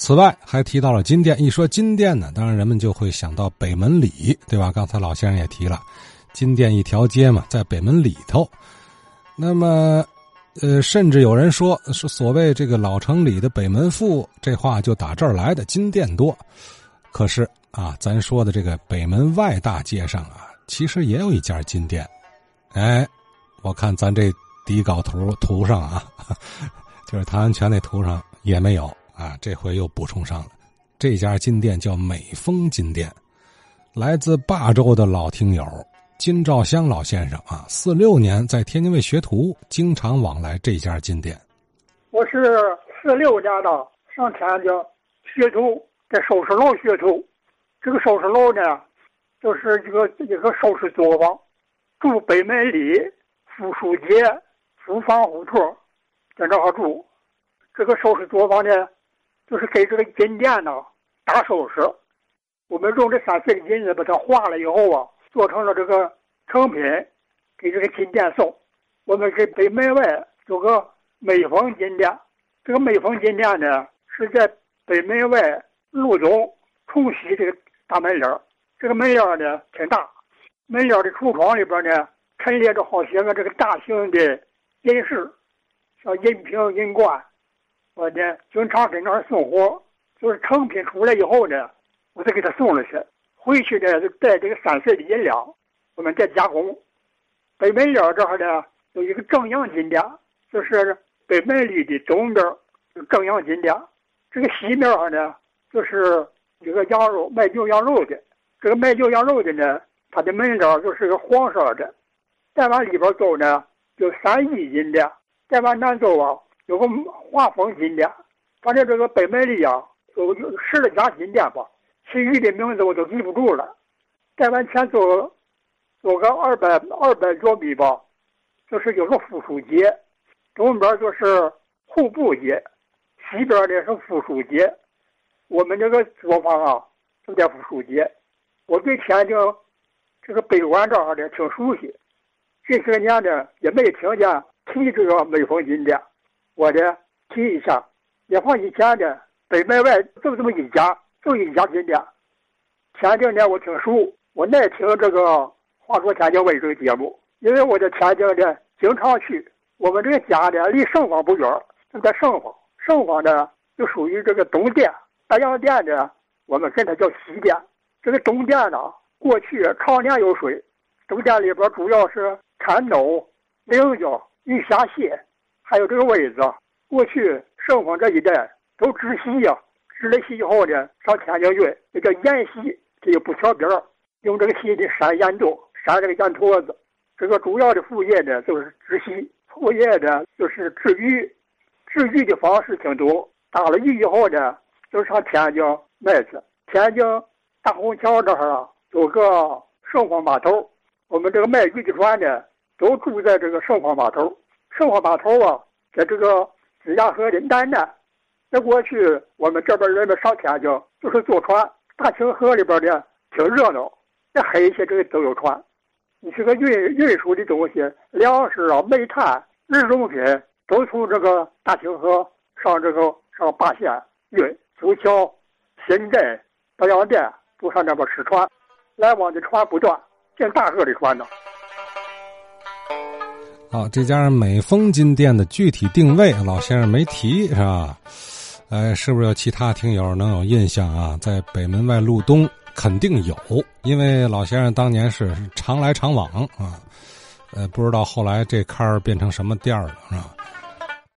此外，还提到了金店。一说金店呢，当然人们就会想到北门里，对吧？刚才老先生也提了，金店一条街嘛，在北门里头。那么，呃，甚至有人说，是所谓这个老城里的北门富，这话就打这儿来的，金店多。可是啊，咱说的这个北门外大街上啊，其实也有一家金店。哎，我看咱这底稿图图上啊，就是唐安全那图上也没有。啊，这回又补充上了，这家金店叫美丰金店，来自霸州的老听友金兆香老先生啊，四六年在天津卫学徒，经常往来这家金店。我是四六年的，上天津学徒，在收拾楼学徒。这个收拾楼呢，就是一个一个收拾作坊，住北门里富书街福坊胡同，在这儿住。这个收拾作坊呢。就是给这个金店呢打首饰，我们用这三岁的金子把它化了以后啊，做成了这个成品，给这个金店送。我们给北门外有个美丰金店，这个美丰金店呢是在北门外路东冲西这个大门脸这个门脸呢挺大，门脸的橱窗里边呢陈列着好些个这个大型的银饰，像银瓶、银罐。我呢，经常跟那儿送货，就是成品出来以后呢，我再给他送了去。回去呢，就带这个三岁的银两，我们再加工。北门脸这儿呢，有一个正阳金店，就是北门里的东边正阳金店。这个西面上呢，就是一个羊肉卖牛羊肉的。这个卖牛羊肉的呢，他的门脸就是个黄色的。再往里边走呢，就三义金店。再往南走啊。有个华丰金店，反正这个北门里啊，有十来家金店吧，其余的名字我都记不住了。再往前走，走个二百二百多米吧，就是有个富书街，东边就是户部街，西边的是富书街。我们这个作坊啊，就在富书街。我对天津这个北关这儿的挺熟悉，这些年呢也没听见提这个美丰金店。我的提一下，也放以前的北门外就这么一家，就一家金店。天津呢，我挺熟，我爱听这个《话说天津卫》这个节目，因为我在天津呢经常去。我们这个家呢离盛坊不远，就在盛坊。盛坊呢就属于这个东店，大洋店呢我们跟它叫西店。这个东店呢过去常年有水，东店里边主要是产豆、菱角、鱼虾蟹。还有这个位子，过去盛丰这一带都织席呀，织了席以后呢，上天津运，那叫沿席，这个布条边儿用这个席的山盐豆，山这个盐坨子。这个主要的副业呢就是织席，副业呢就是制鱼，制鱼的方式挺多。打了鱼以后呢，就上天津卖去。天津大虹桥这儿啊，有个盛丰码头，我们这个卖鱼的船呢，都住在这个盛丰码头。盛丰码头啊，在这个子牙河的南岸。在过去，我们这边人们上天津就是坐船。大清河里边的挺热闹，那黑些这个都有船。你这个运运输的东西，粮食啊、煤炭、日用品，都从这个大清河上这个上八县运。朱桥、新镇、德阳店都上那边吃船，来往的船不断，进大河的船呢。好，这家美丰金店的具体定位，老先生没提，是吧？哎，是不是有其他听友能有印象啊？在北门外路东肯定有，因为老先生当年是常来常往啊。呃，不知道后来这坎儿变成什么店了，是吧？